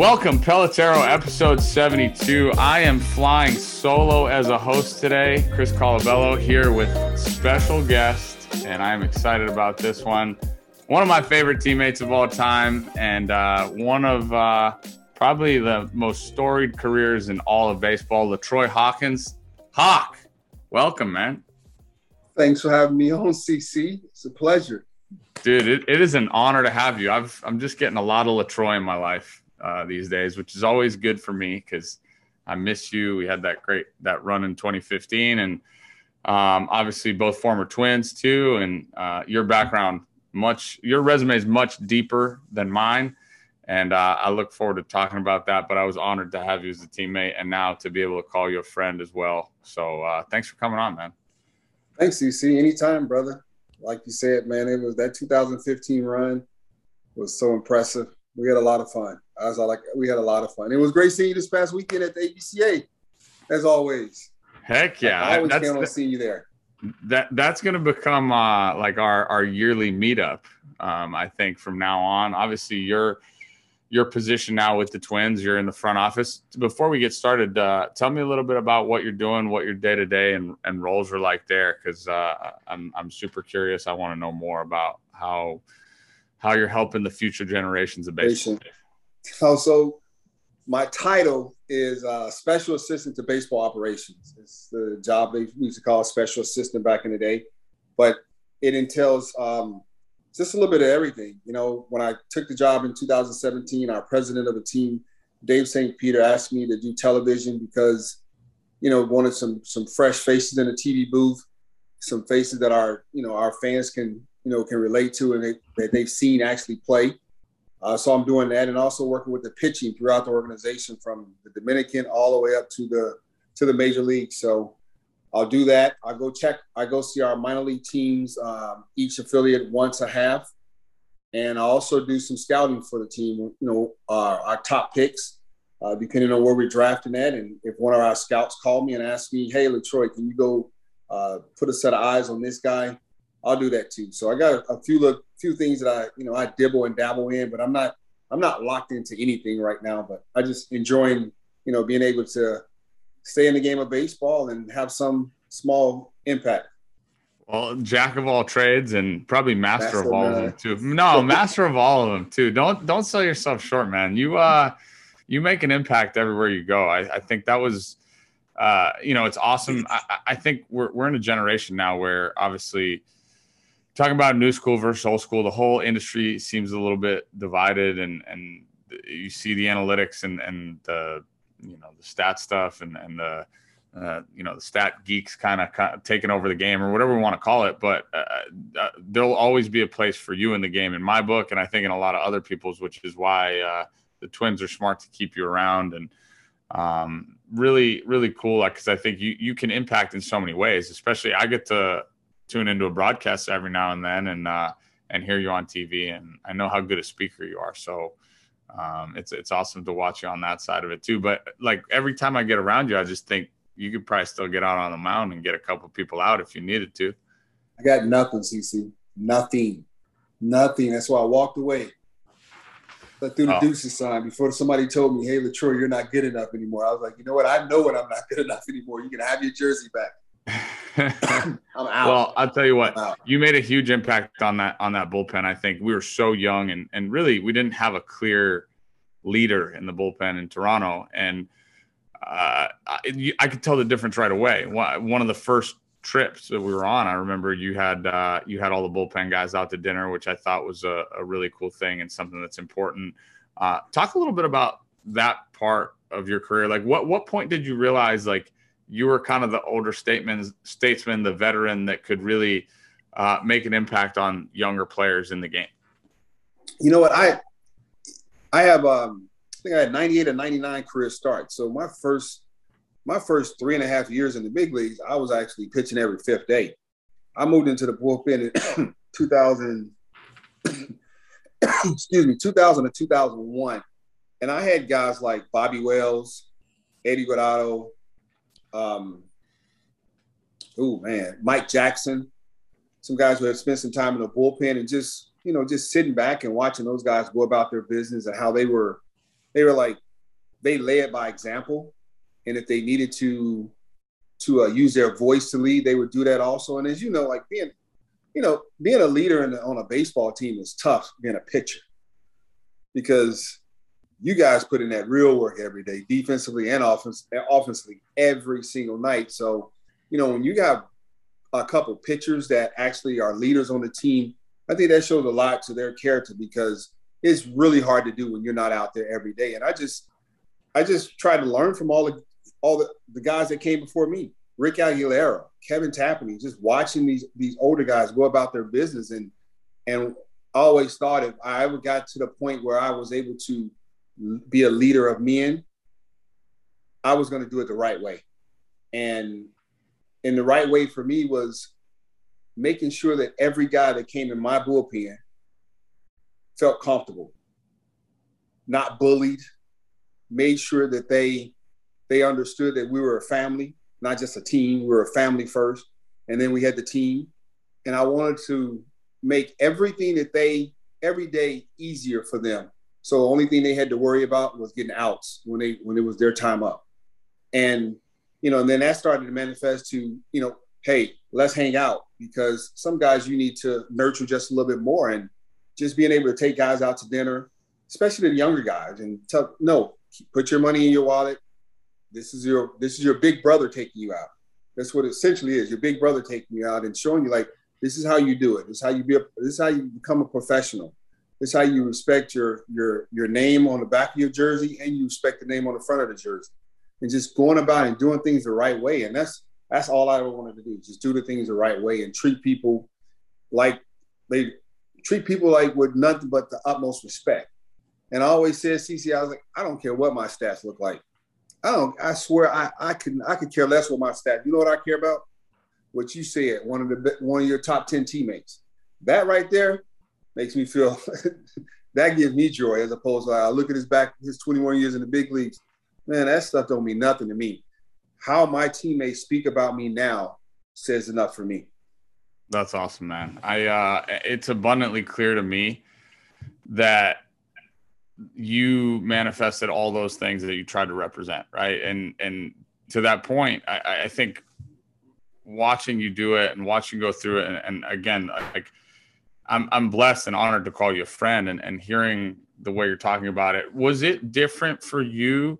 Welcome, Pelotero, episode 72. I am flying solo as a host today. Chris Colabello here with special guest, and I'm excited about this one. One of my favorite teammates of all time, and uh, one of uh, probably the most storied careers in all of baseball, LaTroy Hawkins. Hawk, welcome, man. Thanks for having me on, CC. It's a pleasure. Dude, it, it is an honor to have you. I've, I'm just getting a lot of LaTroy in my life uh, these days, which is always good for me because I miss you. We had that great that run in 2015, and um, obviously both former twins too. And uh, your background much your resume is much deeper than mine, and uh, I look forward to talking about that. But I was honored to have you as a teammate, and now to be able to call you a friend as well. So uh, thanks for coming on, man. Thanks, CC. Anytime, brother. Like you said, man, it was that 2015 run was so impressive. We had a lot of fun. I was like, we had a lot of fun. It was great seeing you this past weekend at the ABCA, as always. Heck yeah! I always can't see you there. That that's going to become uh, like our our yearly meetup. Um, I think from now on. Obviously, your your position now with the Twins. You're in the front office. Before we get started, uh, tell me a little bit about what you're doing, what your day to day and and roles are like there, because uh, I'm I'm super curious. I want to know more about how how you're helping the future generations of baseball. Also, my title is uh, special assistant to baseball operations. It's the job they used to call special assistant back in the day, but it entails um, just a little bit of everything. You know, when I took the job in 2017, our president of the team, Dave St. Peter, asked me to do television because, you know, wanted some some fresh faces in the TV booth, some faces that our you know our fans can you know can relate to and they, that they've seen actually play. Uh, so I'm doing that, and also working with the pitching throughout the organization, from the Dominican all the way up to the to the major league. So I'll do that. I go check. I go see our minor league teams, um, each affiliate once a half, and I also do some scouting for the team. You know, our top picks, uh, depending on where we're drafting at, and if one of our scouts call me and ask me, "Hey, LaTroy, can you go uh, put a set of eyes on this guy?" I'll do that too. So I got a, a few look, few things that I, you know, I dibble and dabble in, but I'm not, I'm not locked into anything right now. But I just enjoying, you know, being able to stay in the game of baseball and have some small impact. Well, jack of all trades and probably master, master of all of them too. No, master of all of them too. Don't don't sell yourself short, man. You uh, you make an impact everywhere you go. I, I think that was, uh, you know, it's awesome. I, I think we're we're in a generation now where obviously talking about new school versus old school, the whole industry seems a little bit divided, and and you see the analytics and and the you know the stat stuff and and the uh, you know the stat geeks kind of taking over the game or whatever we want to call it. But uh, uh, there'll always be a place for you in the game in my book, and I think in a lot of other people's, which is why uh, the Twins are smart to keep you around and. Um, really, really cool. Because I think you you can impact in so many ways. Especially, I get to tune into a broadcast every now and then and uh, and hear you on TV. And I know how good a speaker you are. So um, it's it's awesome to watch you on that side of it too. But like every time I get around you, I just think you could probably still get out on the mound and get a couple people out if you needed to. I got nothing, CC. Nothing. Nothing. That's why I walked away. Let through the oh. deuces sign before somebody told me, "Hey, Latroy, you're not good enough anymore." I was like, "You know what? I know what I'm not good enough anymore. You can have your jersey back." I'm out. Well, I'll tell you what, you made a huge impact on that on that bullpen. I think we were so young and and really we didn't have a clear leader in the bullpen in Toronto, and uh, I, I could tell the difference right away. One of the first trips that we were on, I remember you had uh, you had all the bullpen guys out to dinner, which I thought was a, a really cool thing and something that's important. Uh, talk a little bit about that part of your career. Like, what what point did you realize like you were kind of the older statesman, statesman, the veteran that could really uh, make an impact on younger players in the game. You know what I I have um, I think I had 98 and 99 career starts. So my first my first three and a half years in the big leagues, I was actually pitching every fifth day. I moved into the bullpen in 2000, excuse me, 2000 to 2001. And I had guys like Bobby Wells, Eddie Guardado, um, oh man, Mike Jackson, some guys who have spent some time in the bullpen and just, you know, just sitting back and watching those guys go about their business and how they were, they were like, they led by example. And if they needed to, to uh, use their voice to lead, they would do that also. And as you know, like being, you know, being a leader the, on a baseball team is tough being a pitcher because you guys put in that real work every day, defensively and offense, offensively every single night. So, you know, when you got a couple pitchers that actually are leaders on the team, I think that shows a lot to their character because it's really hard to do when you're not out there every day. And I just, I just try to learn from all the all the, the guys that came before me, Rick Aguilera, Kevin Tapani, just watching these these older guys go about their business and and I always thought if I ever got to the point where I was able to be a leader of men, I was going to do it the right way. And and the right way for me was making sure that every guy that came in my bullpen felt comfortable, not bullied, made sure that they they understood that we were a family, not just a team. We were a family first, and then we had the team. And I wanted to make everything that they every day easier for them. So the only thing they had to worry about was getting outs when they when it was their time up. And you know, and then that started to manifest to, you know, hey, let's hang out because some guys you need to nurture just a little bit more and just being able to take guys out to dinner, especially the younger guys, and tell no, put your money in your wallet. This is your this is your big brother taking you out. That's what it essentially is. Your big brother taking you out and showing you like this is how you do it. This is how you be. A, this is how you become a professional. Is how you respect your your your name on the back of your jersey and you respect the name on the front of the jersey and just going about and doing things the right way. And that's that's all I ever wanted to do. Just do the things the right way and treat people like they treat people like with nothing but the utmost respect. And I always said, CC, I was like, I don't care what my stats look like. I don't. I swear, I I can I could care less what my stats. You know what I care about? What you said. One of the one of your top ten teammates. That right there makes me feel. that gives me joy as opposed to I look at his back, his 21 years in the big leagues man, that stuff don't mean nothing to me. How my teammates speak about me now says enough for me. That's awesome, man. I uh it's abundantly clear to me that you manifested all those things that you tried to represent, right? And and to that point, I, I think watching you do it and watching you go through it, and, and again, like I'm I'm blessed and honored to call you a friend, and and hearing the way you're talking about it, was it different for you?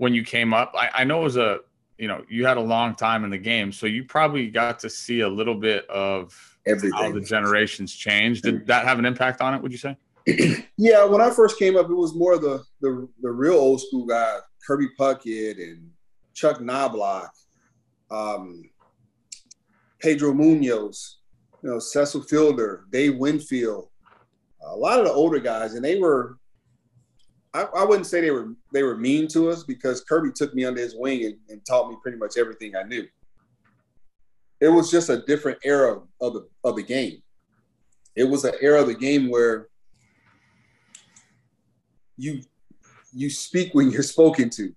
when you came up? I, I know it was a you know you had a long time in the game, so you probably got to see a little bit of Everything. how the generations changed. Did that have an impact on it? Would you say? yeah, when I first came up, it was more the the, the real old school guys, Kirby Puckett and Chuck Knobloch, um, Pedro Munoz, you know, Cecil Fielder, Dave Winfield, a lot of the older guys, and they were I, I, wouldn't say they were they were mean to us because Kirby took me under his wing and, and, taught me pretty much everything I knew. It was just a different era of the of the game. It was an era of the game where you you speak when you're spoken to.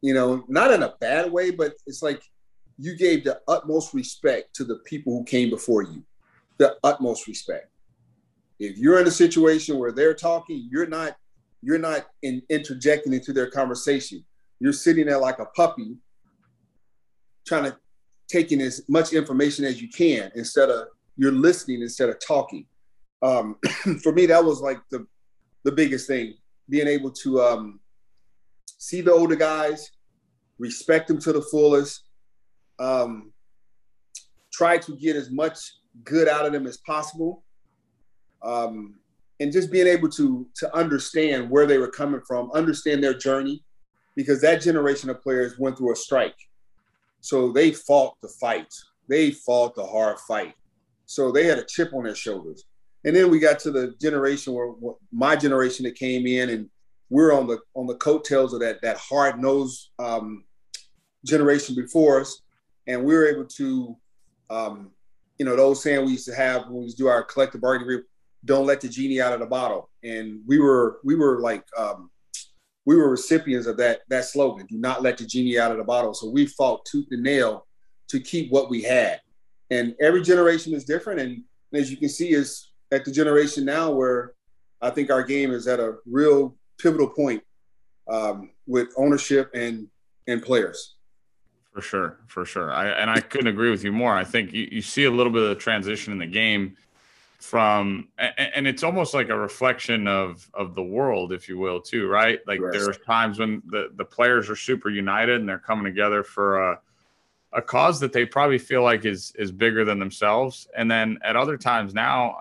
You know, not in a bad way, but it's like you gave the utmost respect to the people who came before you. The utmost respect. If you're in a situation where they're talking, you're not you're not in, interjecting into their conversation. You're sitting there like a puppy, trying to take in as much information as you can instead of you're listening instead of talking. Um, for me, that was like the the biggest thing, being able to um, see the older guys, respect them to the fullest, um, try to get as much good out of them as possible. Um, and just being able to to understand where they were coming from, understand their journey, because that generation of players went through a strike, so they fought the fight, they fought the hard fight, so they had a chip on their shoulders. And then we got to the generation where, my generation that came in, and we're on the on the coattails of that that hard nosed um, generation before us, and we were able to, um, you know, the old saying we used to have when we do our collective bargaining agreement don't let the genie out of the bottle. And we were we were like um, we were recipients of that that slogan, do not let the genie out of the bottle. So we fought tooth and nail to keep what we had. And every generation is different. And as you can see, is at the generation now where I think our game is at a real pivotal point um, with ownership and and players. For sure, for sure. I, and I couldn't agree with you more. I think you, you see a little bit of the transition in the game from, and it's almost like a reflection of of the world, if you will, too, right? Like right. there's times when the the players are super united and they're coming together for a a cause that they probably feel like is is bigger than themselves. And then at other times now,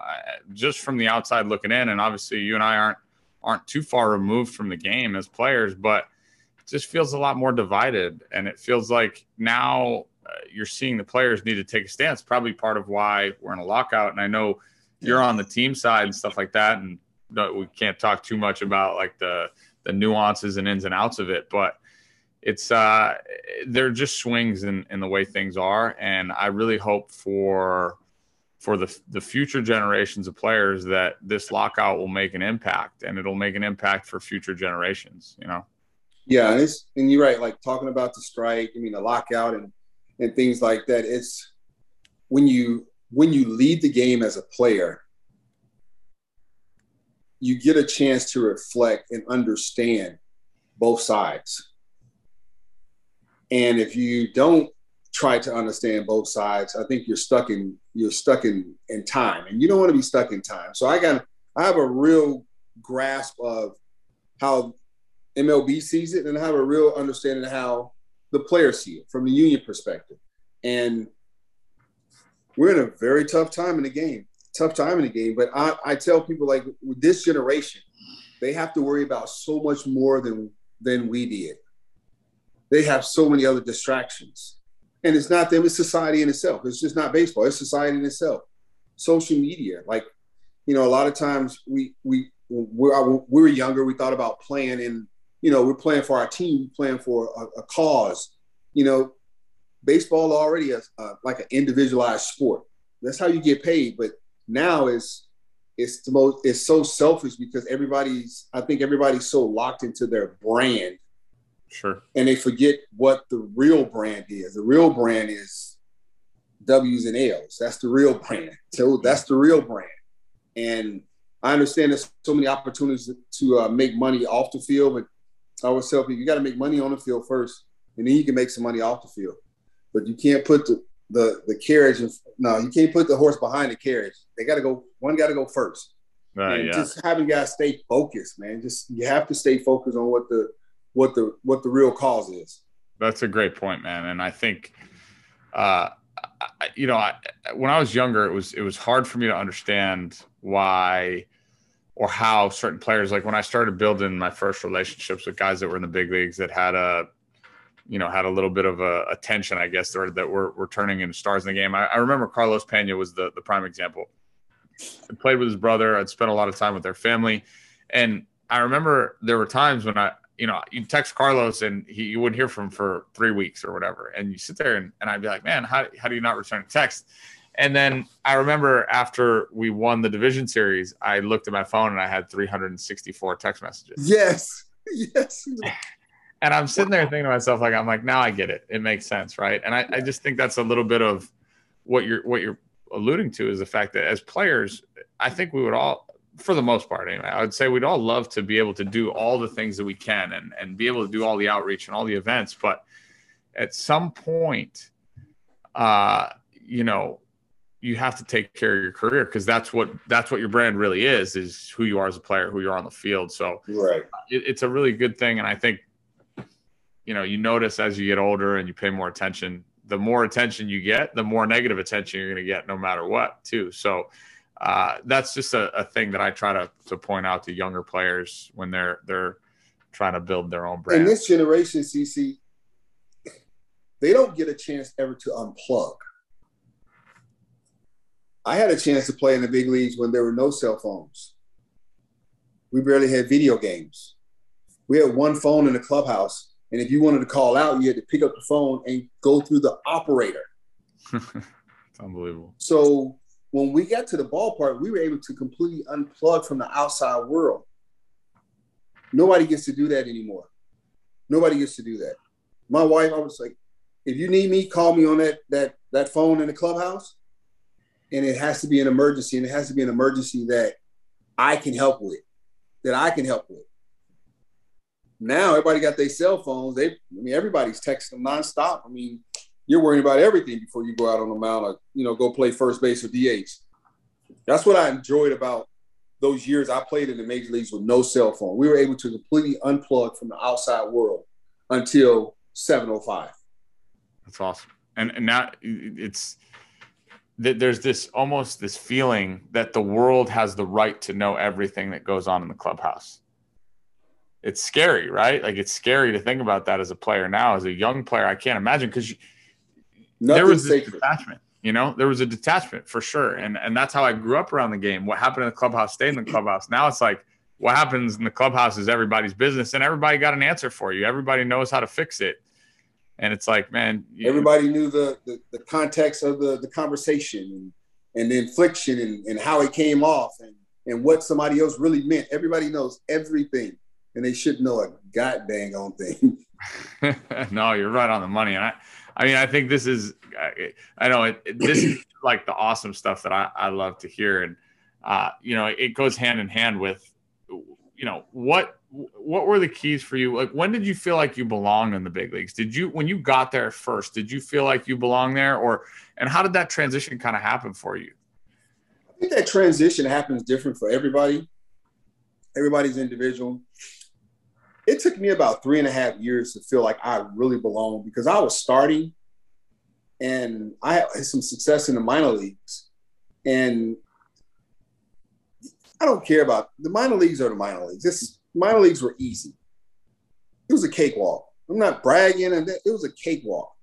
just from the outside looking in, and obviously you and I aren't aren't too far removed from the game as players, but just feels a lot more divided. And it feels like now uh, you're seeing the players need to take a stance. Probably part of why we're in a lockout. And I know you're on the team side and stuff like that, and we can't talk too much about like the the nuances and ins and outs of it, but it's uh they're just swings in in the way things are and i really hope for for the the future generations of players that this lockout will make an impact and it'll make an impact for future generations you know yeah and it's and you're right like talking about the strike i mean the lockout and and things like that it's when you when you lead the game as a player you get a chance to reflect and understand both sides and if you don't try to understand both sides, I think you're stuck in you're stuck in in time, and you don't want to be stuck in time. So I got I have a real grasp of how MLB sees it, and have a real understanding of how the players see it from the union perspective. And we're in a very tough time in the game, tough time in the game. But I, I tell people like with this generation, they have to worry about so much more than than we did. They have so many other distractions and it's not them, it's society in itself. It's just not baseball, it's society in itself. Social media, like, you know, a lot of times we, we, we were younger, we thought about playing in, you know, we're playing for our team, we're playing for a, a cause. You know, baseball already is uh, like an individualized sport. That's how you get paid. But now is it's the most it's so selfish because everybody's I think everybody's so locked into their brand Sure. And they forget what the real brand is. The real brand is W's and L's. That's the real brand. So that's the real brand. And I understand there's so many opportunities to uh, make money off the field, but I always tell people you got to make money on the field first, and then you can make some money off the field. But you can't put the the, the carriage. In, no, you can't put the horse behind the carriage. They got to go. One got to go first. Uh, yeah. Just having guys stay focused, man. Just you have to stay focused on what the what the what the real cause is. That's a great point, man. And I think, uh, I, you know, I, when I was younger, it was it was hard for me to understand why or how certain players, like when I started building my first relationships with guys that were in the big leagues that had a, you know, had a little bit of a attention, I guess, or that were, were turning into stars in the game. I, I remember Carlos Pena was the, the prime example. I played with his brother. I'd spent a lot of time with their family. And I remember there were times when I, you know, you text Carlos and he, you wouldn't hear from him for three weeks or whatever. And you sit there and, and I'd be like, man, how, how do you not return a text? And then I remember after we won the division series, I looked at my phone and I had 364 text messages. Yes. Yes. And I'm sitting there thinking to myself, like, I'm like, now I get it. It makes sense. Right. And I, I just think that's a little bit of what you're, what you're alluding to is the fact that as players, I think we would all, for the most part anyway i would say we'd all love to be able to do all the things that we can and, and be able to do all the outreach and all the events but at some point uh you know you have to take care of your career because that's what that's what your brand really is is who you are as a player who you are on the field so right it, it's a really good thing and i think you know you notice as you get older and you pay more attention the more attention you get the more negative attention you're going to get no matter what too so uh, that's just a, a, thing that I try to, to point out to younger players when they're they're trying to build their own brand. In this generation, CC, they don't get a chance ever to unplug. I had a chance to play in the big leagues when there were no cell phones. We barely had video games. We had one phone in the clubhouse, and if you wanted to call out, you had to pick up the phone and go through the operator. it's unbelievable. So when we got to the ballpark, we were able to completely unplug from the outside world. Nobody gets to do that anymore. Nobody gets to do that. My wife, I was like, if you need me, call me on that that that phone in the clubhouse. And it has to be an emergency, and it has to be an emergency that I can help with, that I can help with. Now everybody got their cell phones. They, I mean, everybody's texting nonstop. I mean, you're worrying about everything before you go out on the mound or you know go play first base or DH. That's what I enjoyed about those years I played in the major leagues with no cell phone. We were able to completely unplug from the outside world until 705. That's awesome. And, and now it's that there's this almost this feeling that the world has the right to know everything that goes on in the clubhouse. It's scary, right? Like it's scary to think about that as a player now, as a young player. I can't imagine because there was this detachment. You know, there was a detachment for sure, and and that's how I grew up around the game. What happened in the clubhouse stayed in the clubhouse. Now it's like what happens in the clubhouse is everybody's business, and everybody got an answer for you. Everybody knows how to fix it, and it's like, man, everybody knew the, the, the context of the the conversation and, and the infliction and, and how it came off and and what somebody else really meant. Everybody knows everything, and they should know a god dang on thing. no, you're right on the money, and I I mean, I think this is, I know it, this is like the awesome stuff that I, I love to hear. And, uh, you know, it goes hand in hand with, you know, what, what were the keys for you? Like, when did you feel like you belonged in the big leagues? Did you, when you got there first, did you feel like you belonged there or, and how did that transition kind of happen for you? I think that transition happens different for everybody. Everybody's individual it took me about three and a half years to feel like I really belonged because I was starting and I had some success in the minor leagues. And I don't care about the minor leagues or the minor leagues. This minor leagues were easy. It was a cakewalk. I'm not bragging, and it was a cakewalk.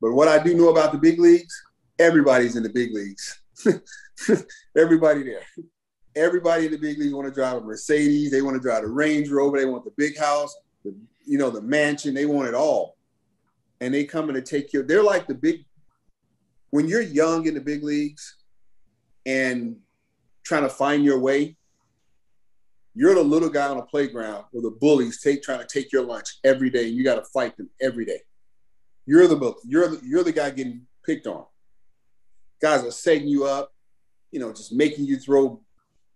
But what I do know about the big leagues, everybody's in the big leagues. Everybody there. Everybody in the big leagues want to drive a Mercedes. They want to drive a Range Rover. They want the big house, the, you know, the mansion. They want it all. And they come in to take care. They're like the big, when you're young in the big leagues and trying to find your way, you're the little guy on the playground where the bullies take trying to take your lunch every day, and you got to fight them every day. You're the you're the, you're the guy getting picked on. Guys are setting you up, you know, just making you throw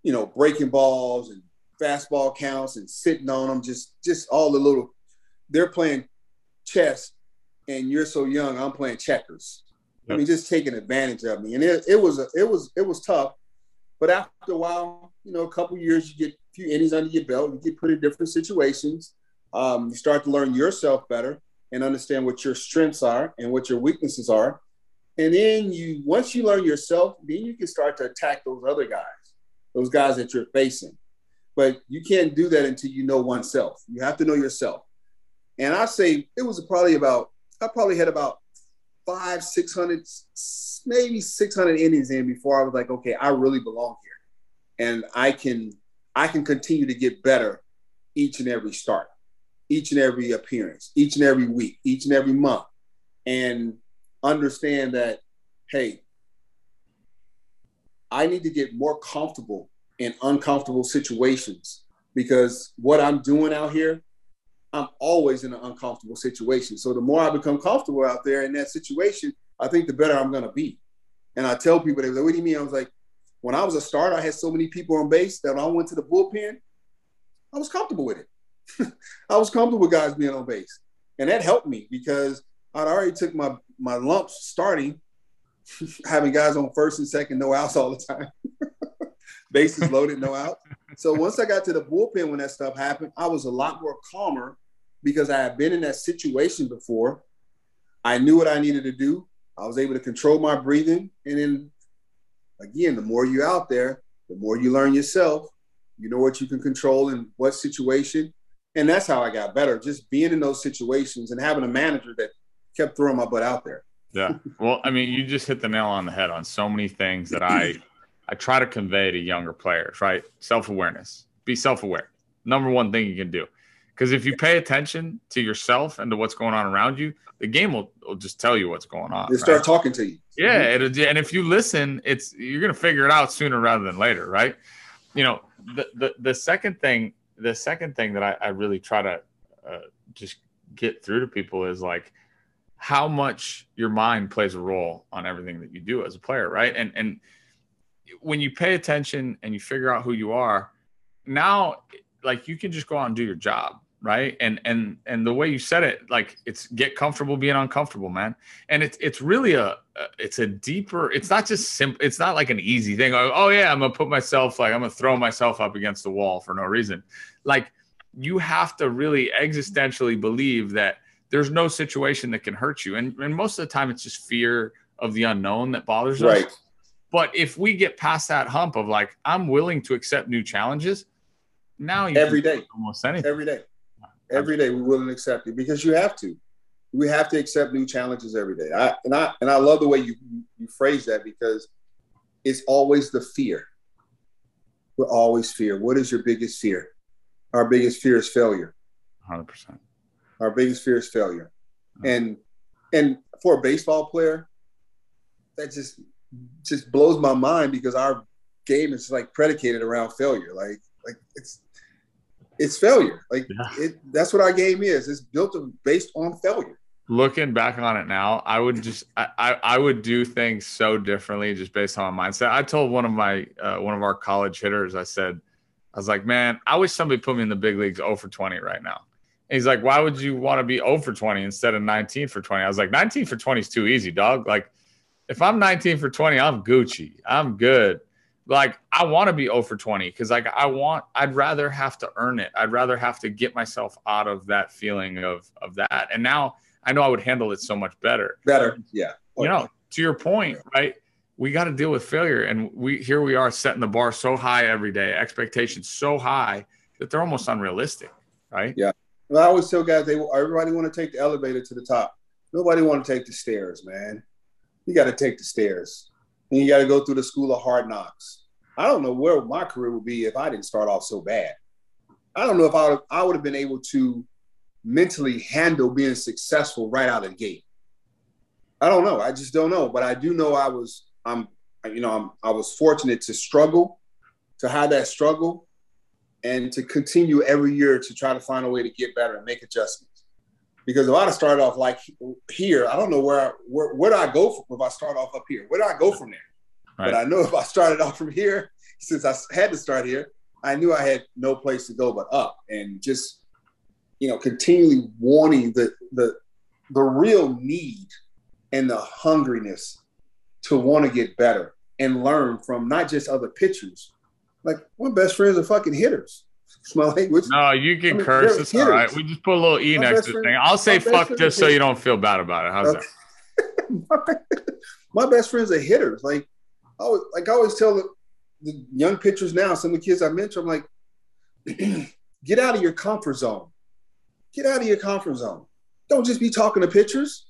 you know, breaking balls and fastball counts and sitting on them, just just all the little. They're playing chess, and you're so young. I'm playing checkers. I mean, just taking advantage of me, and it, it was a, it was it was tough. But after a while, you know, a couple years, you get a few innings under your belt. You get put in different situations. Um, you start to learn yourself better and understand what your strengths are and what your weaknesses are. And then you, once you learn yourself, then you can start to attack those other guys those guys that you're facing. But you can't do that until you know oneself. You have to know yourself. And I say it was probably about, I probably had about five, 600, maybe 600 innings in before I was like, okay, I really belong here. And I can, I can continue to get better each and every start, each and every appearance, each and every week, each and every month. And understand that, hey, I need to get more comfortable in uncomfortable situations because what I'm doing out here, I'm always in an uncomfortable situation. So the more I become comfortable out there in that situation, I think the better I'm to be. And I tell people, they like, what do you mean? I was like, when I was a starter, I had so many people on base that when I went to the bullpen, I was comfortable with it. I was comfortable with guys being on base. And that helped me because I'd already took my, my lumps starting having guys on first and second, no outs all the time. Bases loaded, no outs. So once I got to the bullpen when that stuff happened, I was a lot more calmer because I had been in that situation before. I knew what I needed to do. I was able to control my breathing. And then again, the more you're out there, the more you learn yourself. You know what you can control in what situation. And that's how I got better, just being in those situations and having a manager that kept throwing my butt out there. Yeah. Well, I mean, you just hit the nail on the head on so many things that I I try to convey to younger players, right? Self-awareness. Be self-aware. Number one thing you can do. Because if you pay attention to yourself and to what's going on around you, the game will, will just tell you what's going on. They start right? talking to you. Yeah, mm-hmm. and if you listen, it's you're gonna figure it out sooner rather than later, right? You know, the the, the second thing, the second thing that I, I really try to uh, just get through to people is like how much your mind plays a role on everything that you do as a player, right? And and when you pay attention and you figure out who you are, now like you can just go out and do your job right? And and and the way you said it like it's get comfortable being uncomfortable man. And it's it's really a it's a deeper it's not just simple it's not like an easy thing. Oh, oh yeah i'm gonna put myself like i'm gonna throw myself up against the wall for no reason. Like you have to really existentially believe that there's no situation that can hurt you. And, and most of the time it's just fear of the unknown that bothers us. right. us but if we get past that hump of like i'm willing to accept new challenges now you every day. almost anything. Every day every day we willing to accept it because you have to. We have to accept new challenges every day. I and I and I love the way you you phrase that because it's always the fear. We're always fear. What is your biggest fear? Our biggest fear is failure. Hundred percent. Our biggest fear is failure, uh-huh. and and for a baseball player, that just just blows my mind because our game is like predicated around failure. Like like it's it's failure. Like yeah. it, that's what our game is. It's built based on failure. Looking back on it now, I would just I, I, I would do things so differently just based on my mindset. I told one of my uh, one of our college hitters, I said, I was like, man, I wish somebody put me in the big leagues 0 for 20 right now. And he's like, why would you want to be 0 for 20 instead of 19 for 20? I was like, 19 for 20 is too easy, dog. Like, if I'm 19 for 20, I'm Gucci. I'm good like I want to be 0 for 20 because like I want I'd rather have to earn it. I'd rather have to get myself out of that feeling of of that. And now I know I would handle it so much better. Better. Yeah. You know, to your point, right? We got to deal with failure. And we here we are setting the bar so high every day, expectations so high that they're almost unrealistic. Right. Yeah. Well, I always tell guys they everybody want to take the elevator to the top. Nobody want to take the stairs, man. You got to take the stairs and you got to go through the school of hard knocks. I don't know where my career would be if I didn't start off so bad. I don't know if I would, I would have been able to mentally handle being successful right out of the gate. I don't know. I just don't know. But I do know I was I'm you know I'm, I was fortunate to struggle, to have that struggle, and to continue every year to try to find a way to get better and make adjustments. Because if I'd have started off like here, I don't know where where where do I go from, if I start off up here? Where do I go from there? Right. But I know if I started off from here, since I had to start here, I knew I had no place to go but up, and just you know continually wanting the the the real need and the hungriness to want to get better and learn from not just other pitchers. Like my best friends are fucking hitters my language. No, you can I mean, curse. It's all right. We just put a little e my next to the thing. I'll say fuck just so you don't feel bad about it. How's that? my best friends are hitters. Like I always, like I always tell the, the young pitchers now, some of the kids I mentor, I'm like, get out of your comfort zone. Get out of your comfort zone. Don't just be talking to pitchers.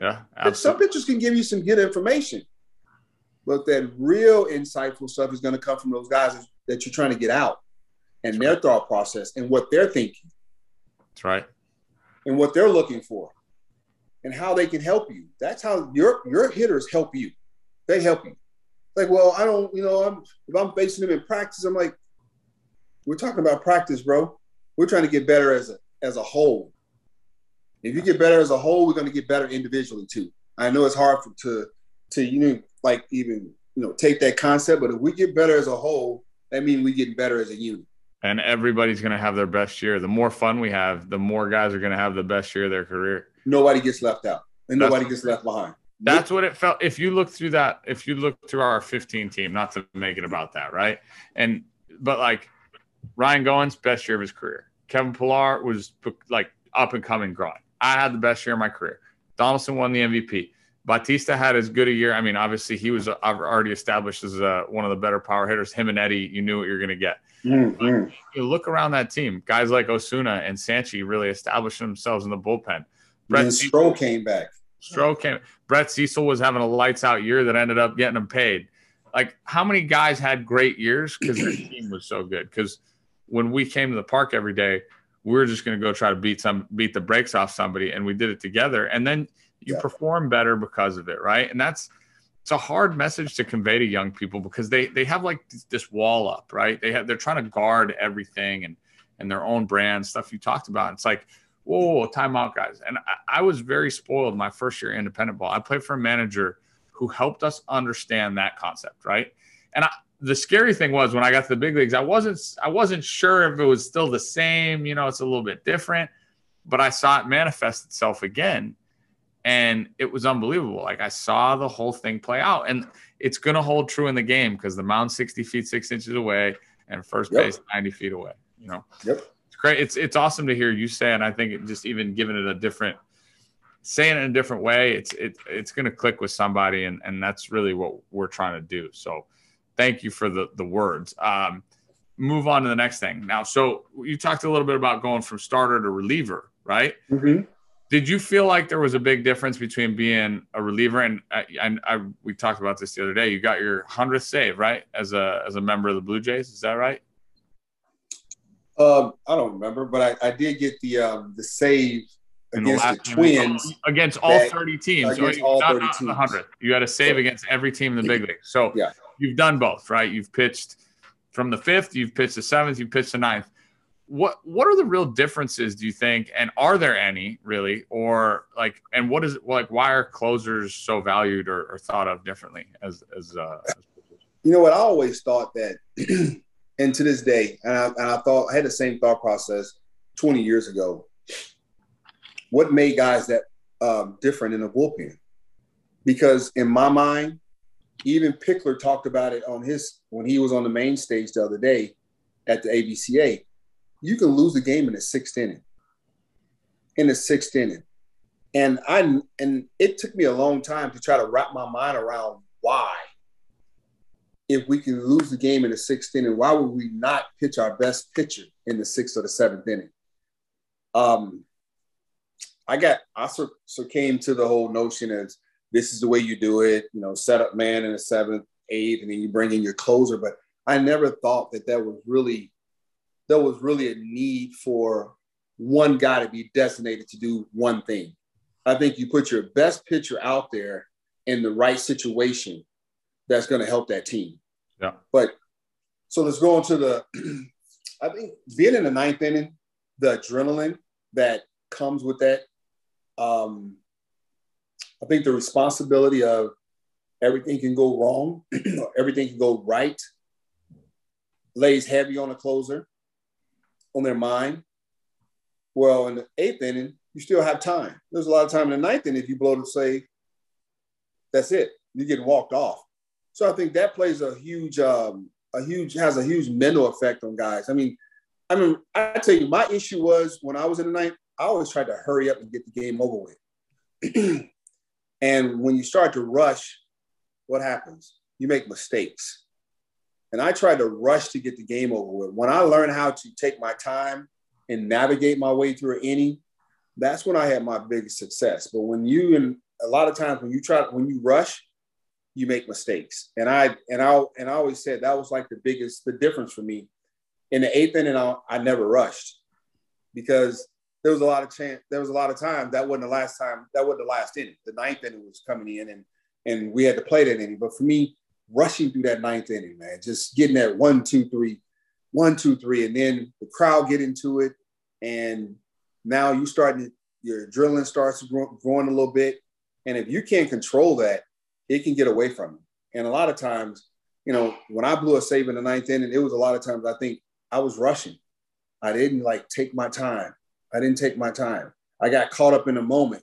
Yeah, absolutely. some pitchers can give you some good information, but that real insightful stuff is going to come from those guys that you're trying to get out and That's their right. thought process and what they're thinking. That's right. And what they're looking for and how they can help you. That's how your your hitters help you. They help you. Like, well, I don't, you know, I'm if I'm facing them in practice, I'm like, we're talking about practice, bro. We're trying to get better as a as a whole. If you get better as a whole, we're going to get better individually too. I know it's hard for, to to you know like even you know take that concept, but if we get better as a whole, that means we getting better as a unit. And everybody's going to have their best year. The more fun we have, the more guys are going to have the best year of their career. Nobody gets left out, and That's nobody gets left behind. That's what it felt. If you look through that, if you look through our 15 team, not to make it about that, right? And but like Ryan Goins, best year of his career. Kevin Pillar was like up and coming, growing. I had the best year of my career. Donaldson won the MVP. Bautista had as good a year. I mean, obviously he was already established as uh, one of the better power hitters. Him and Eddie, you knew what you're going to get. Mm-hmm. You look around that team, guys like Osuna and Sanchi really established themselves in the bullpen. Brett Stroh came back. Stroh came. Brett Cecil was having a lights out year that ended up getting him paid. Like, how many guys had great years because their team was so good? Because when we came to the park every day, we were just going to go try to beat some, beat the brakes off somebody, and we did it together. And then you yeah. perform better because of it, right? And that's it's a hard message to convey to young people because they they have like this wall up, right? They have they're trying to guard everything and and their own brand stuff you talked about. It's like whoa, whoa, timeout, guys. And I, I was very spoiled my first year independent ball. I played for a manager who helped us understand that concept, right? And I, the scary thing was when I got to the big leagues, I wasn't I wasn't sure if it was still the same. You know, it's a little bit different, but I saw it manifest itself again, and it was unbelievable. Like I saw the whole thing play out, and it's going to hold true in the game because the mound sixty feet six inches away and first yep. base ninety feet away. You know. Yep. It's great. It's it's awesome to hear you say, and I think just even giving it a different saying it in a different way, it's it, it's going to click with somebody, and and that's really what we're trying to do. So thank you for the the words. Um, move on to the next thing now. So you talked a little bit about going from starter to reliever, right? Mm-hmm. Did you feel like there was a big difference between being a reliever and and I, we talked about this the other day? You got your hundredth save, right, as a as a member of the Blue Jays? Is that right? Um, I don't remember, but I, I did get the um, the save against the, the Twins against all thirty teams. Against all not, 30 teams. 100. You had a save against every team in the big league. So yeah you've done both, right? You've pitched from the fifth, you've pitched the seventh, you've pitched the ninth. What what are the real differences, do you think? And are there any really? Or like and what is like why are closers so valued or, or thought of differently as as uh as you know what I always thought that and to this day, and I, and I thought I had the same thought process 20 years ago. What made guys that um, different in the bullpen? Because in my mind, even Pickler talked about it on his when he was on the main stage the other day at the ABCA. You can lose the game in the sixth inning. In the sixth inning. And I and it took me a long time to try to wrap my mind around why. If we can lose the game in the sixth inning, why would we not pitch our best pitcher in the sixth or the seventh inning? Um, I got I so, so came to the whole notion as this is the way you do it, you know, set up man in the seventh, eighth, and then you bring in your closer. But I never thought that that was really, there was really a need for one guy to be designated to do one thing. I think you put your best pitcher out there in the right situation that's going to help that team. Yeah. But so let's go into the, I think being in the ninth inning, the adrenaline that comes with that, um, I think the responsibility of everything can go wrong, everything can go right, lays heavy on a closer, on their mind. Well, in the eighth inning, you still have time. There's a lot of time in the ninth inning. If you blow the save, that's it. You're getting walked off. So I think that plays a huge, um, a huge has a huge mental effect on guys. I mean, I mean, I tell you, my issue was when I was in the ninth, I always tried to hurry up and get the game over with. And when you start to rush, what happens? You make mistakes. And I tried to rush to get the game over with. When I learned how to take my time and navigate my way through any, that's when I had my biggest success. But when you and a lot of times when you try when you rush, you make mistakes. And I and I and I always said that was like the biggest the difference for me. In the eighth inning, I, I never rushed because there was a lot of chance. There was a lot of time that wasn't the last time. That wasn't the last inning. The ninth inning was coming in, and and we had to play that inning. But for me, rushing through that ninth inning, man, just getting that one, two, three, one, two, three, and then the crowd get into it, and now you starting your adrenaline starts growing a little bit, and if you can't control that, it can get away from you. And a lot of times, you know, when I blew a save in the ninth inning, it was a lot of times I think I was rushing. I didn't like take my time. I didn't take my time. I got caught up in the moment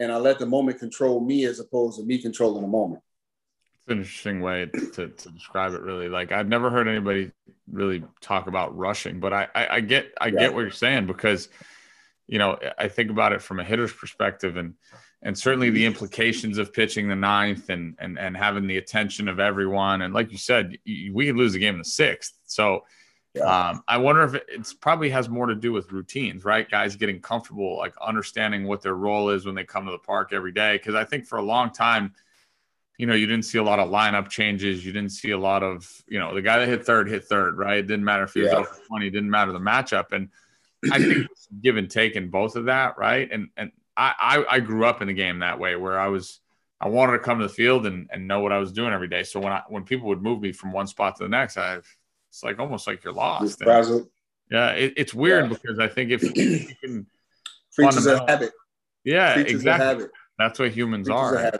and I let the moment control me as opposed to me controlling the moment. It's an interesting way to, to describe it really. Like I've never heard anybody really talk about rushing, but I, I, I get I yeah. get what you're saying because you know, I think about it from a hitter's perspective and and certainly the implications of pitching the ninth and and and having the attention of everyone. And like you said, we could lose the game in the sixth. So yeah. Um, I wonder if it's probably has more to do with routines, right? Guys getting comfortable, like understanding what their role is when they come to the park every day. Because I think for a long time, you know, you didn't see a lot of lineup changes. You didn't see a lot of, you know, the guy that hit third hit third, right? It didn't matter if he was yeah. over twenty. It didn't matter the matchup. And I think give and take in both of that, right? And and I, I I grew up in the game that way, where I was. I wanted to come to the field and, and know what I was doing every day. So when I when people would move me from one spot to the next, I it's like almost like you're lost. yeah, it, it's weird yeah. because I think if you can of habit. Yeah, exactly. That's what humans are.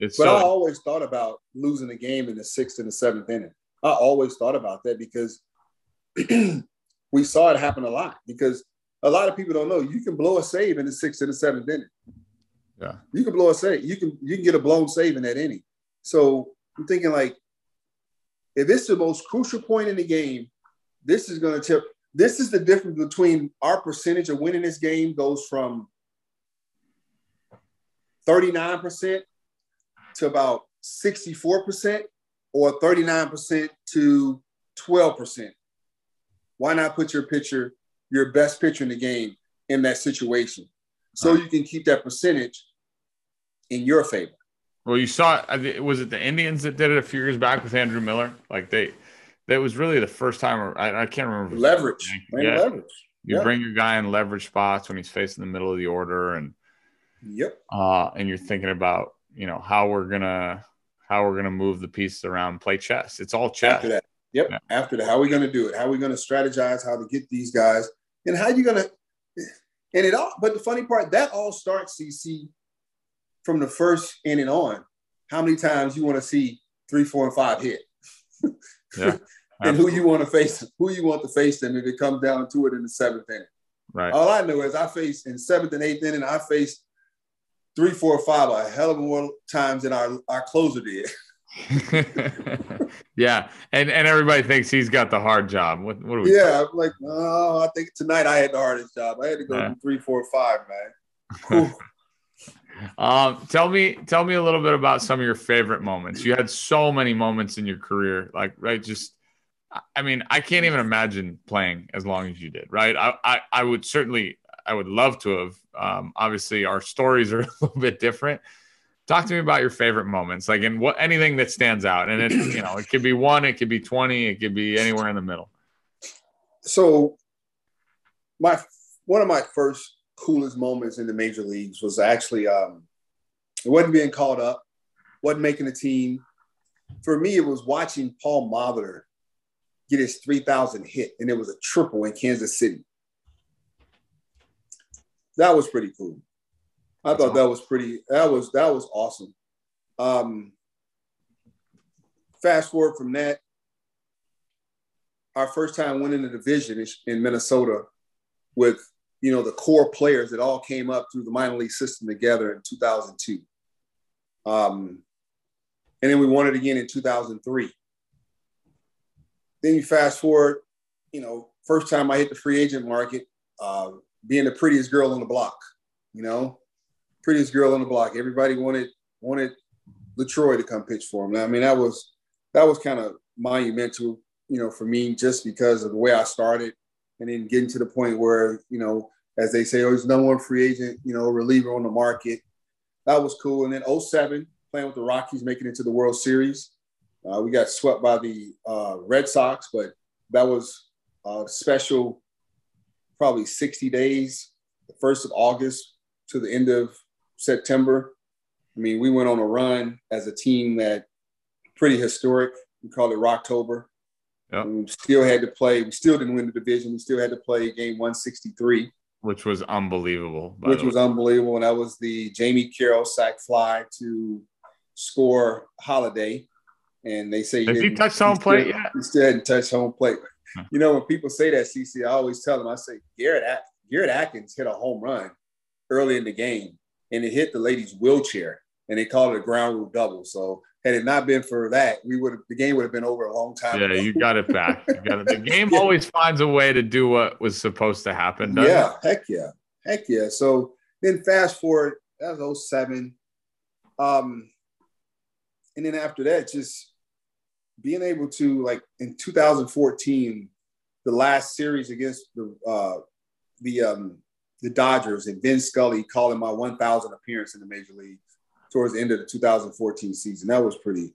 It's but so- I always thought about losing a game in the sixth and the seventh inning. I always thought about that because we saw it happen a lot. Because a lot of people don't know you can blow a save in the sixth and the seventh inning. Yeah, you can blow a save. You can you can get a blown save in that inning. So I'm thinking like, if it's the most crucial point in the game, this is going to tip. This is the difference between our percentage of winning this game goes from 39% to about 64% or 39% to 12%. Why not put your pitcher, your best pitcher in the game in that situation? So right. you can keep that percentage in your favor. Well, you saw, it was it the Indians that did it a few years back with Andrew Miller? Like they, that was really the first time, I, I can't remember. Leverage. Yeah. Leverage. You yeah. bring your guy in leverage spots when he's facing the middle of the order and, yep. Uh, and you're thinking about, you know, how we're to, how we're to move the pieces around, play chess. It's all chess. After that. Yep. Yeah. After that, how are we to do it? How are we to strategize how to get these guys and how you to, and it all, but the funny part, that all starts, CC, from the first inning on, how many times you want to see three, four, and five hit? Yeah. and who you want to face, who you want to face them if it comes down to it in the seventh inning. Right. All I know is I face in seventh and eighth inning, I face three, four, five a hell of more times than our, our closer did. yeah, and and everybody thinks he's got the hard job. What, what we? Yeah, I'm like, oh, I think tonight I had the hardest job. I had to go yeah. three, four, five, man. Um, tell me, tell me a little bit about some of your favorite moments. You had so many moments in your career, like right, just. I mean, I can't even imagine playing as long as you did, right? I, I, I would certainly, I would love to have. Um, obviously, our stories are a little bit different. Talk to me about your favorite moments, like in what anything that stands out, and it, you know, it could be one, it could be twenty, it could be anywhere in the middle. So, my one of my first coolest moments in the major leagues was actually um, it wasn't being called up, wasn't making the team. For me, it was watching Paul Molitor get his 3,000 hit, and it was a triple in Kansas City. That was pretty cool. I That's thought awesome. that was pretty. That was that was awesome. Um, fast forward from that, our first time winning the division in Minnesota with you know, the core players that all came up through the minor league system together in 2002. Um, and then we won it again in 2003. Then you fast forward, you know, first time I hit the free agent market, uh, being the prettiest girl on the block, you know, prettiest girl on the block. Everybody wanted wanted LaTroy to come pitch for him. I mean, that was that was kind of monumental, you know, for me just because of the way I started and then getting to the point where, you know, as they say, oh, there's no one free agent, you know, reliever on the market. That was cool. And then 07, playing with the Rockies, making it to the World Series. Uh, we got swept by the uh, Red Sox, but that was a special, probably 60 days, the first of August to the end of September. I mean, we went on a run as a team that pretty historic. We called it Rocktober. Yep. We still had to play. We still didn't win the division. We still had to play game 163 which was unbelievable. Which was unbelievable, and that was the Jamie Carroll sac fly to score Holliday. And they say, "Has he touched home plate yet?" He still hadn't touched home plate. You know, when people say that, CC, I always tell them, I say, Garrett, Garrett Atkins hit a home run early in the game, and it hit the lady's wheelchair, and they called it a ground rule double. So had it not been for that, we would have the game would have been over a long time. Yeah, ago. you got it back. Got it. The game yeah. always finds a way to do what was supposed to happen. yeah, it? heck yeah, heck yeah. So then fast forward, that was 07. Um, and then after that, just being able to like in 2014, the last series against the uh, the um, the Dodgers and Vin Scully calling my 1,000 appearance in the major league towards the end of the 2014 season. That was pretty,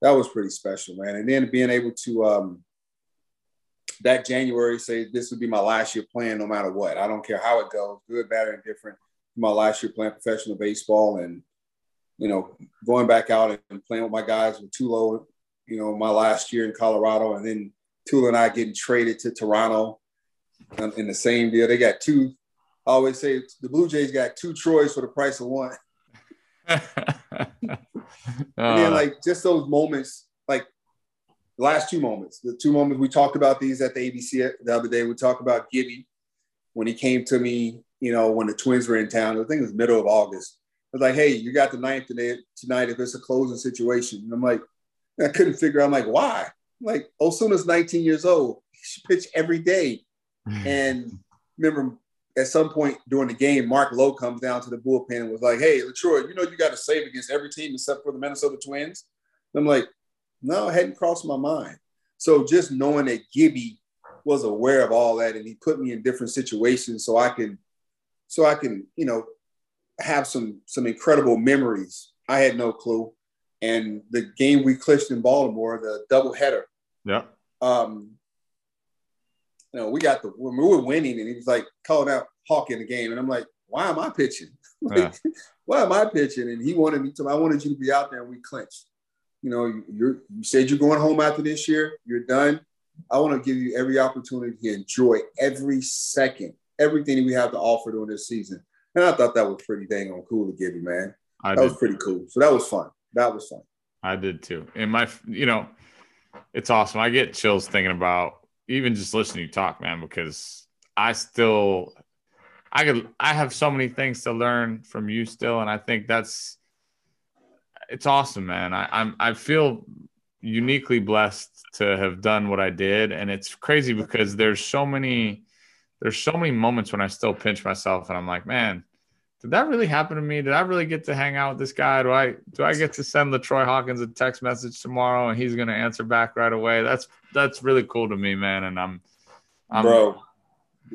that was pretty special, man. And then being able to um, that January say this would be my last year playing, no matter what. I don't care how it goes, good, bad, or indifferent. My last year playing professional baseball, and you know, going back out and playing with my guys with Tulo, you know, my last year in Colorado, and then Tulo and I getting traded to Toronto in the same deal. They got two I always say the Blue Jays got two Troys for the price of one. and then uh. like just those moments, like the last two moments, the two moments we talked about these at the ABC the other day. We talked about Gibby when he came to me, you know, when the Twins were in town. I think it was middle of August. I was like, "Hey, you got the ninth today tonight if it's a closing situation." And I'm like, I couldn't figure. out. I'm like, why? Like oh, Osuna's 19 years old. He should pitch every day. and remember, at some point during the game, Mark Lowe comes down to the bullpen and was like, "Hey, LaTroy, you know you got to save against every team except for the Minnesota Twins." And I'm like, "No, it hadn't crossed my mind." So just knowing that Gibby was aware of all that and he put me in different situations so I can, so I can, you know, have some some incredible memories. I had no clue, and the game we clinched in Baltimore, the doubleheader. Yeah. Um, you know, we got the when we were winning, and he was like calling out Hawk in the game, and I'm like, why am I pitching? like, yeah. why am I pitching? And he wanted me to. I wanted you to be out there, and we clinched. You know, you you said you're going home after this year. You're done. I want to give you every opportunity to enjoy every second, everything we have to offer during this season. And I thought that was pretty dang on cool to give you, man. I that was pretty cool. So that was fun. That was fun. I did too. And my, you know, it's awesome. I get chills thinking about even just listening to you talk, man, because I still I could I have so many things to learn from you still, and I think that's it's awesome, man. I, I'm I feel uniquely blessed to have done what I did, and it's crazy because there's so many there's so many moments when I still pinch myself, and I'm like, man, did that really happen to me? Did I really get to hang out with this guy? Do I do I get to send LaTroy Hawkins a text message tomorrow and he's gonna answer back right away? That's that's really cool to me, man. And I'm, I'm bro,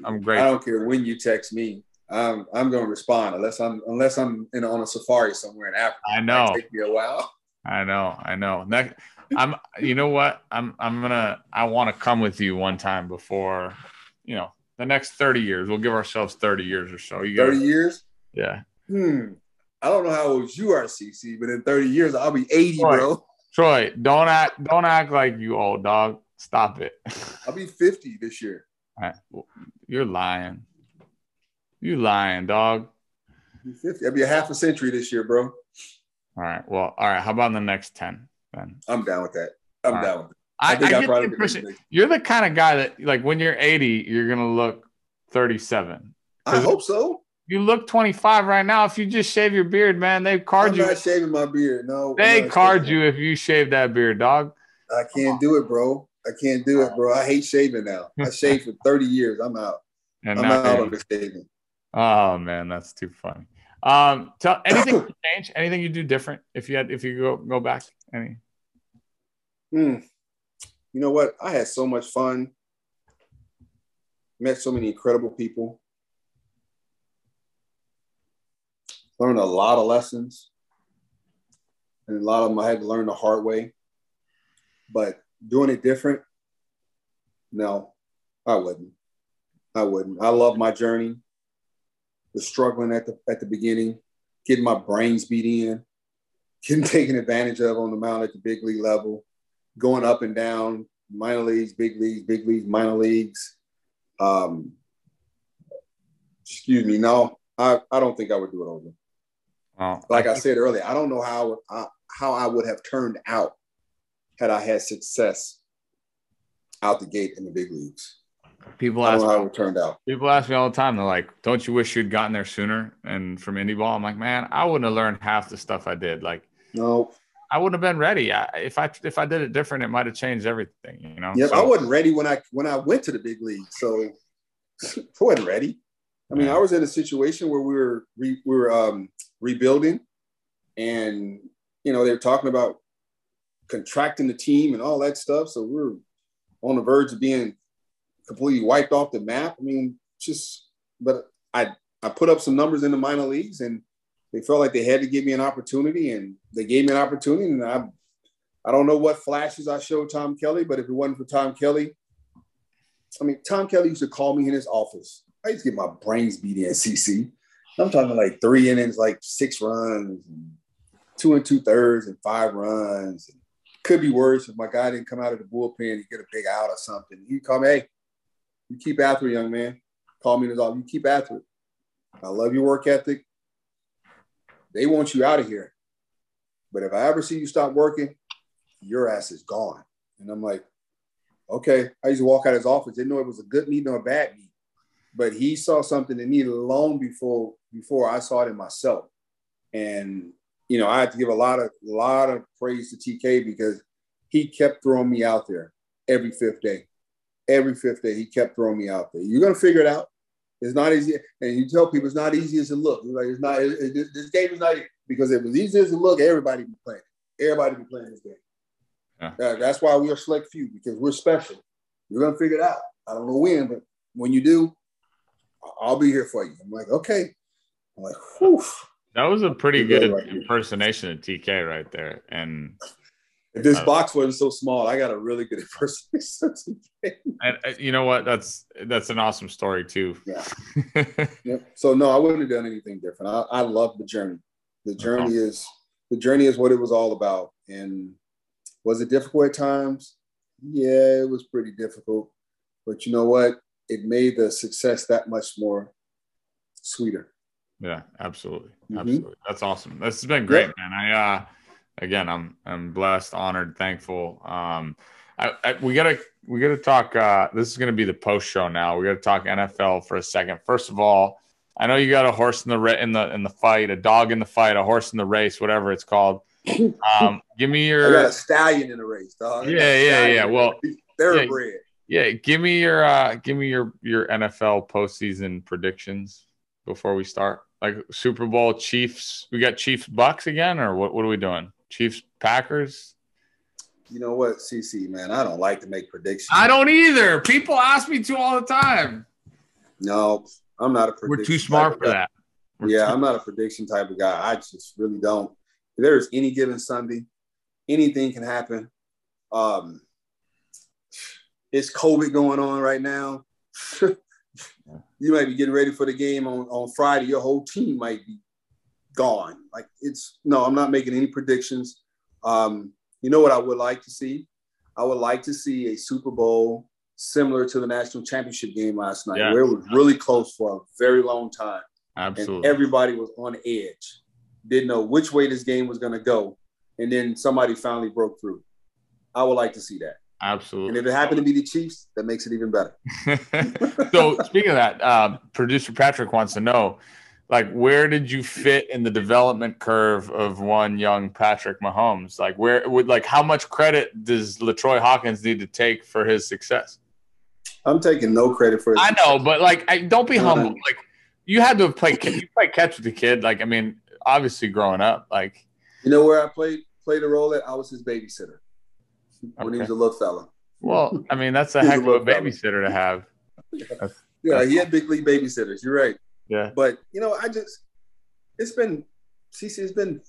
I'm great. I don't care when you text me. I'm I'm gonna respond unless I'm unless I'm in on a safari somewhere in Africa. I know. It take me a while. I know. I know. That, I'm. You know what? I'm. I'm gonna. I want to come with you one time before, you know, the next 30 years. We'll give ourselves 30 years or so. You 30 years? Yeah. Hmm. I don't know how old you are, CC, but in 30 years I'll be 80, Troy, bro. Troy, don't act don't act like you old dog. Stop it. I'll be 50 this year. Right. You're lying. You lying, dog. I'll be 50. I'll be a half a century this year, bro. All right. Well, all right. How about in the next 10 then? I'm down with that. I'm all down right. with it. I, I, think I, I get the impression you're the kind of guy that like when you're 80, you're gonna look 37. I hope so. You look 25 right now. If you just shave your beard, man, they card I'm you. I'm not shaving my beard. No. They card you if you shave that beard, dog. I can't do it, bro. I can't do it, bro. I hate shaving now. I shaved for 30 years. I'm out. And I'm out on the shaving. Oh man, that's too funny. Um, tell anything change? Anything you do different if you had if you go go back? Any? Hmm. You know what? I had so much fun. Met so many incredible people. Learned a lot of lessons. And a lot of them I had to learn the hard way. But doing it different, no, I wouldn't. I wouldn't. I love my journey. The struggling at the at the beginning, getting my brains beat in, getting taken advantage of on the mound at the big league level, going up and down, minor leagues, big leagues, big leagues, minor leagues. Um, excuse me. No, I, I don't think I would do it over. Oh, like I, I said earlier, I don't know how I, how I would have turned out had I had success out the gate in the big leagues. People ask how it turned out. People ask me all the time. They're like, "Don't you wish you'd gotten there sooner?" And from indie ball, I'm like, "Man, I wouldn't have learned half the stuff I did. Like, no, I wouldn't have been ready. I, if I if I did it different, it might have changed everything. You know. Yeah, so, I wasn't ready when I when I went to the big league, so I wasn't ready. I mean, I was in a situation where we were we were um, rebuilding, and you know they were talking about contracting the team and all that stuff. So we are on the verge of being completely wiped off the map. I mean, just but I I put up some numbers in the minor leagues, and they felt like they had to give me an opportunity, and they gave me an opportunity, and I. I don't know what flashes I showed Tom Kelly, but if it wasn't for Tom Kelly, I mean, Tom Kelly used to call me in his office I used to get my brains beat in CC. I'm talking like three innings, like six runs, and two and two thirds, and five runs. Could be worse if my guy didn't come out of the bullpen and get a big out or something. He'd call me, hey, you keep after it, young man. Call me in his office. You keep after it. I love your work ethic. They want you out of here. But if I ever see you stop working, your ass is gone. And I'm like, okay. I used to walk out of his office, didn't know it was a good meeting or a bad meeting. But he saw something in me long before before I saw it in myself. And you know, I had to give a lot of lot of praise to TK because he kept throwing me out there every fifth day. Every fifth day, he kept throwing me out there. You're gonna figure it out. It's not easy, and you tell people it's not easy as it looks. Like it's not. It, it, this game is not because if it was easy as it look, everybody be playing. Everybody be playing this game. Yeah. Uh, that's why we are select few because we're special. You're gonna figure it out. I don't know when, but when you do, I'll be here for you. I'm like, okay. I'm like, whew. That was a pretty good right impersonation of TK right there. And if this uh, box wasn't so small, I got a really good impersonation. and uh, you know what? That's that's an awesome story too. Yeah. yep. So no, I wouldn't have done anything different. I, I love the journey. The journey is the journey is what it was all about. And was it difficult at times? Yeah, it was pretty difficult. But you know what? It made the success that much more sweeter. Yeah, absolutely. Mm-hmm. Absolutely. That's awesome. This has been great, yeah. man. I uh again I'm I'm blessed, honored, thankful. Um I, I, we gotta we gotta talk uh this is gonna be the post show now. We gotta talk NFL for a second. First of all, I know you got a horse in the in the in the fight, a dog in the fight, a horse in the race, whatever it's called. Um, give me your. I got a stallion in the race, dog. Yeah, yeah, yeah. Well, thoroughbred. Yeah, yeah, give me your uh, give me your your NFL postseason predictions before we start. Like Super Bowl Chiefs, we got Chiefs Bucks again, or what? What are we doing? Chiefs Packers. You know what, CC man, I don't like to make predictions. I don't either. People ask me to all the time. No, I'm not a prediction. We're too smart for that. We're yeah, too- I'm not a prediction type of guy. I just really don't. If there's any given Sunday, anything can happen. Um, it's COVID going on right now. you might be getting ready for the game on, on Friday. Your whole team might be gone. Like it's no, I'm not making any predictions. Um, you know what I would like to see? I would like to see a Super Bowl similar to the national championship game last night, yeah. where it was really close for a very long time. Absolutely. And everybody was on edge, didn't know which way this game was going to go. And then somebody finally broke through. I would like to see that. Absolutely. And if it happened to be the Chiefs, that makes it even better. so, speaking of that, uh, producer Patrick wants to know like where did you fit in the development curve of one young Patrick Mahomes? Like where would like how much credit does LaTroy Hawkins need to take for his success? I'm taking no credit for. it. I know, but like, I, don't be humble. Like, you had to have played. You played catch with the kid. Like, I mean, obviously, growing up, like, you know, where I played played a role at. I was his babysitter when okay. he was a little fella. Well, I mean, that's a heck of a babysitter fella. to have. That's, yeah, that's he had big league babysitters. You're right. Yeah. But you know, I just it's been CC. It's been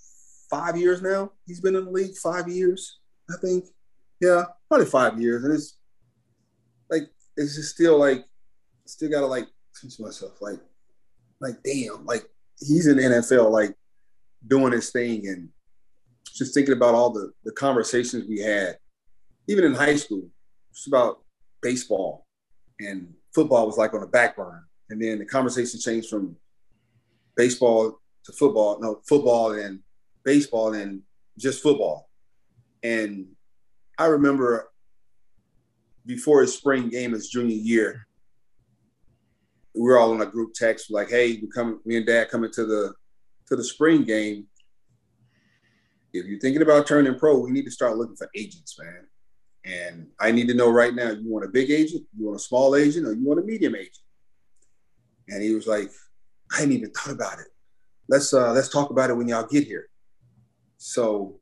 five years now. He's been in the league five years, I think. Yeah, probably five years, and it's like it's just still like still gotta like teach myself like like damn like he's in the NFL like doing his thing and just thinking about all the the conversations we had even in high school it's about baseball and football was like on the back burner and then the conversation changed from baseball to football no football and baseball and just football and I remember before his spring game his junior year, we were all in a group text like, "Hey, we come, me and Dad coming to the to the spring game. If you're thinking about turning pro, we need to start looking for agents, man. And I need to know right now: you want a big agent, you want a small agent, or you want a medium agent?" And he was like, "I hadn't even thought about it. Let's uh, let's talk about it when y'all get here." So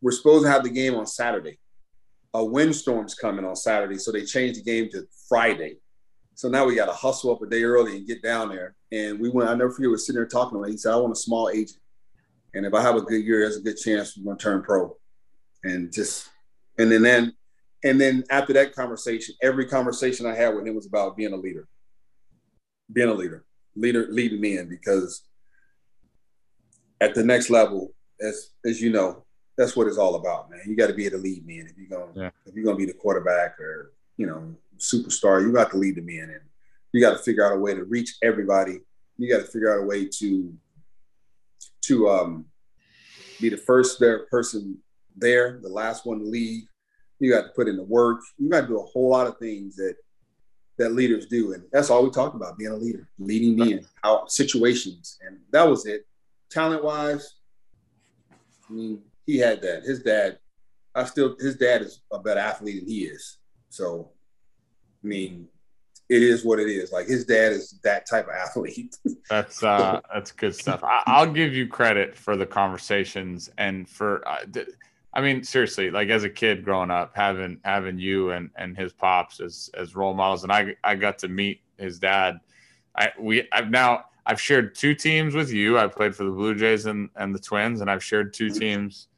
we're supposed to have the game on Saturday a windstorm's coming on Saturday, so they changed the game to Friday. So now we got to hustle up a day early and get down there. And we went. I never forget. We were sitting there talking about. It. He said, "I want a small agent, and if I have a good year, there's a good chance we're going to turn pro." And just, and then then, and then after that conversation, every conversation I had with him was about being a leader, being a leader, leader leading men because at the next level, as as you know, that's what it's all about, man. You got to be able to lead men. If you're gonna yeah. if you're gonna be the quarterback or you know superstar, you got to lead the men, and you got to figure out a way to reach everybody. You got to figure out a way to to um, be the first there person there, the last one to leave. You got to put in the work. You got to do a whole lot of things that that leaders do, and that's all we talked about: being a leader, leading men, how situations, and that was it. Talent wise, I mean, he had that. His dad, I still, his dad is a better athlete than he is. So, I mean, it is what it is. Like his dad is that type of athlete. that's uh, that's good stuff. I, will give you credit for the conversations and for. Uh, I mean, seriously, like as a kid growing up, having having you and and his pops as as role models, and I I got to meet his dad. I we I've now I've shared two teams with you. I played for the Blue Jays and and the Twins, and I've shared two teams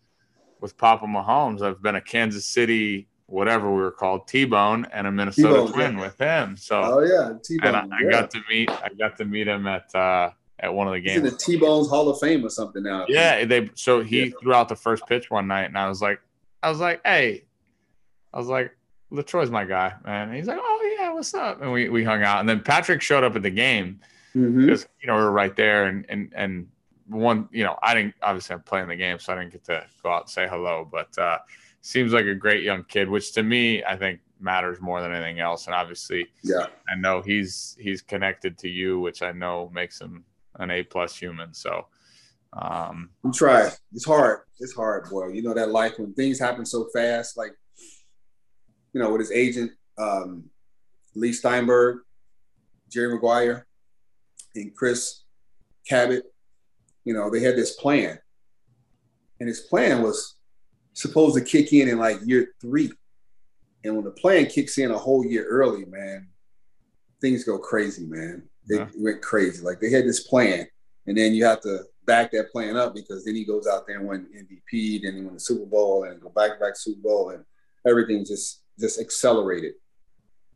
with Papa Mahomes. I've been a Kansas City whatever we were called, T Bone, and a Minnesota T-Bone, Twin yeah. with him. So, oh yeah, T Bone. And I, I got to meet, I got to meet him at uh, at one of the games. He's in the T Bone's Hall of Fame or something now. Yeah, they. So he yeah. threw out the first pitch one night, and I was like, I was like, hey, I was like, LaTroy's my guy, man. And he's like, oh yeah, what's up? And we we hung out, and then Patrick showed up at the game mm-hmm. because you know we were right there, and and and one, you know, I didn't obviously I'm playing the game, so I didn't get to go out and say hello, but. uh seems like a great young kid, which to me I think matters more than anything else. And obviously, yeah, I know he's he's connected to you, which I know makes him an A plus human. So um I'm trying. It's hard. It's hard, boy. You know that life when things happen so fast, like you know, with his agent, um, Leigh Steinberg, Jerry Maguire, and Chris Cabott, you know, they had this plan. And his plan was supposed to kick in in like year three. And when the plan kicks in a whole year early, man, things go crazy, man. They yeah. went crazy. Like they had this plan, and then you have to back that plan up because then he goes out there and win MVP, then he win the Super Bowl, and go back to back Super Bowl, and everything just just accelerated.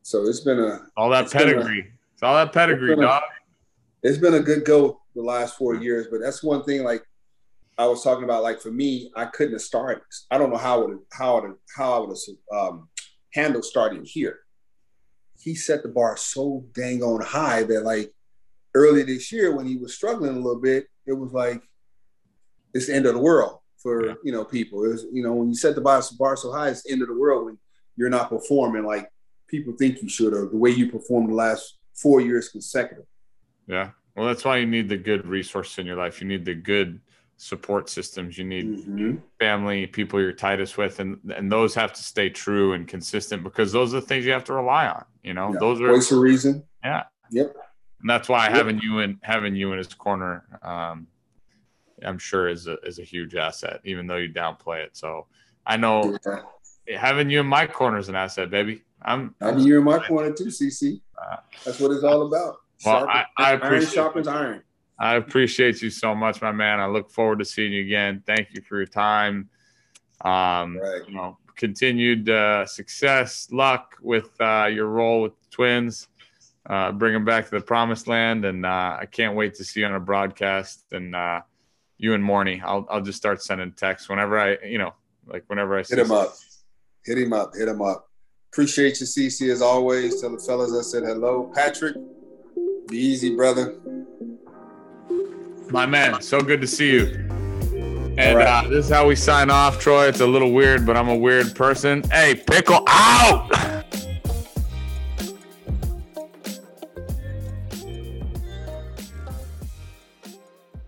So it's been a all that pedigree. A, it's all that pedigree, it's dog. A, it's been a good go the last four years, but that's one thing. Like I was talking about like for me, I couldn't have started. I don't know how would how would how I would have um, handled starting here. He set the bar so dang on high that like early this year when he was struggling a little bit, it was like it's the end of the world for yeah. you know people. It was, you know when you set the bar, bar so high, it's the end of the world when you're not performing like people think you should or the way you performed the last four years consecutive. Yeah. Well, that's why you need the good resource in your life. You need the good support systems. You need mm-hmm. family people you're tightest with and and those have to stay true and consistent because those are the things you have to rely on you know? Yeah. those are voice of reason. Yeah. Yep. And that's why yep. having you in having you in his corner um i'm sure is a is a huge asset even though you downplay it. So i know yeah. having you in my corner is an asset baby. I'm having you in my corner too cc uh, that's what it's all about. well, Sharpen, I, I appreciate iron sharpens iron I appreciate you so much, my man. I look forward to seeing you again. Thank you for your time. Um, right. You know, continued uh, success, luck with uh, your role with the Twins. Uh, bring them back to the promised land, and uh, I can't wait to see you on a broadcast. And uh, you and Morney, I'll I'll just start sending texts whenever I, you know, like whenever I hit him up, hit him up, hit him up. Appreciate you, CC, as always. Tell the fellas I said hello. Patrick, be easy, brother. My man, so good to see you. And right. uh, this is how we sign off, Troy. It's a little weird, but I'm a weird person. Hey, pickle out!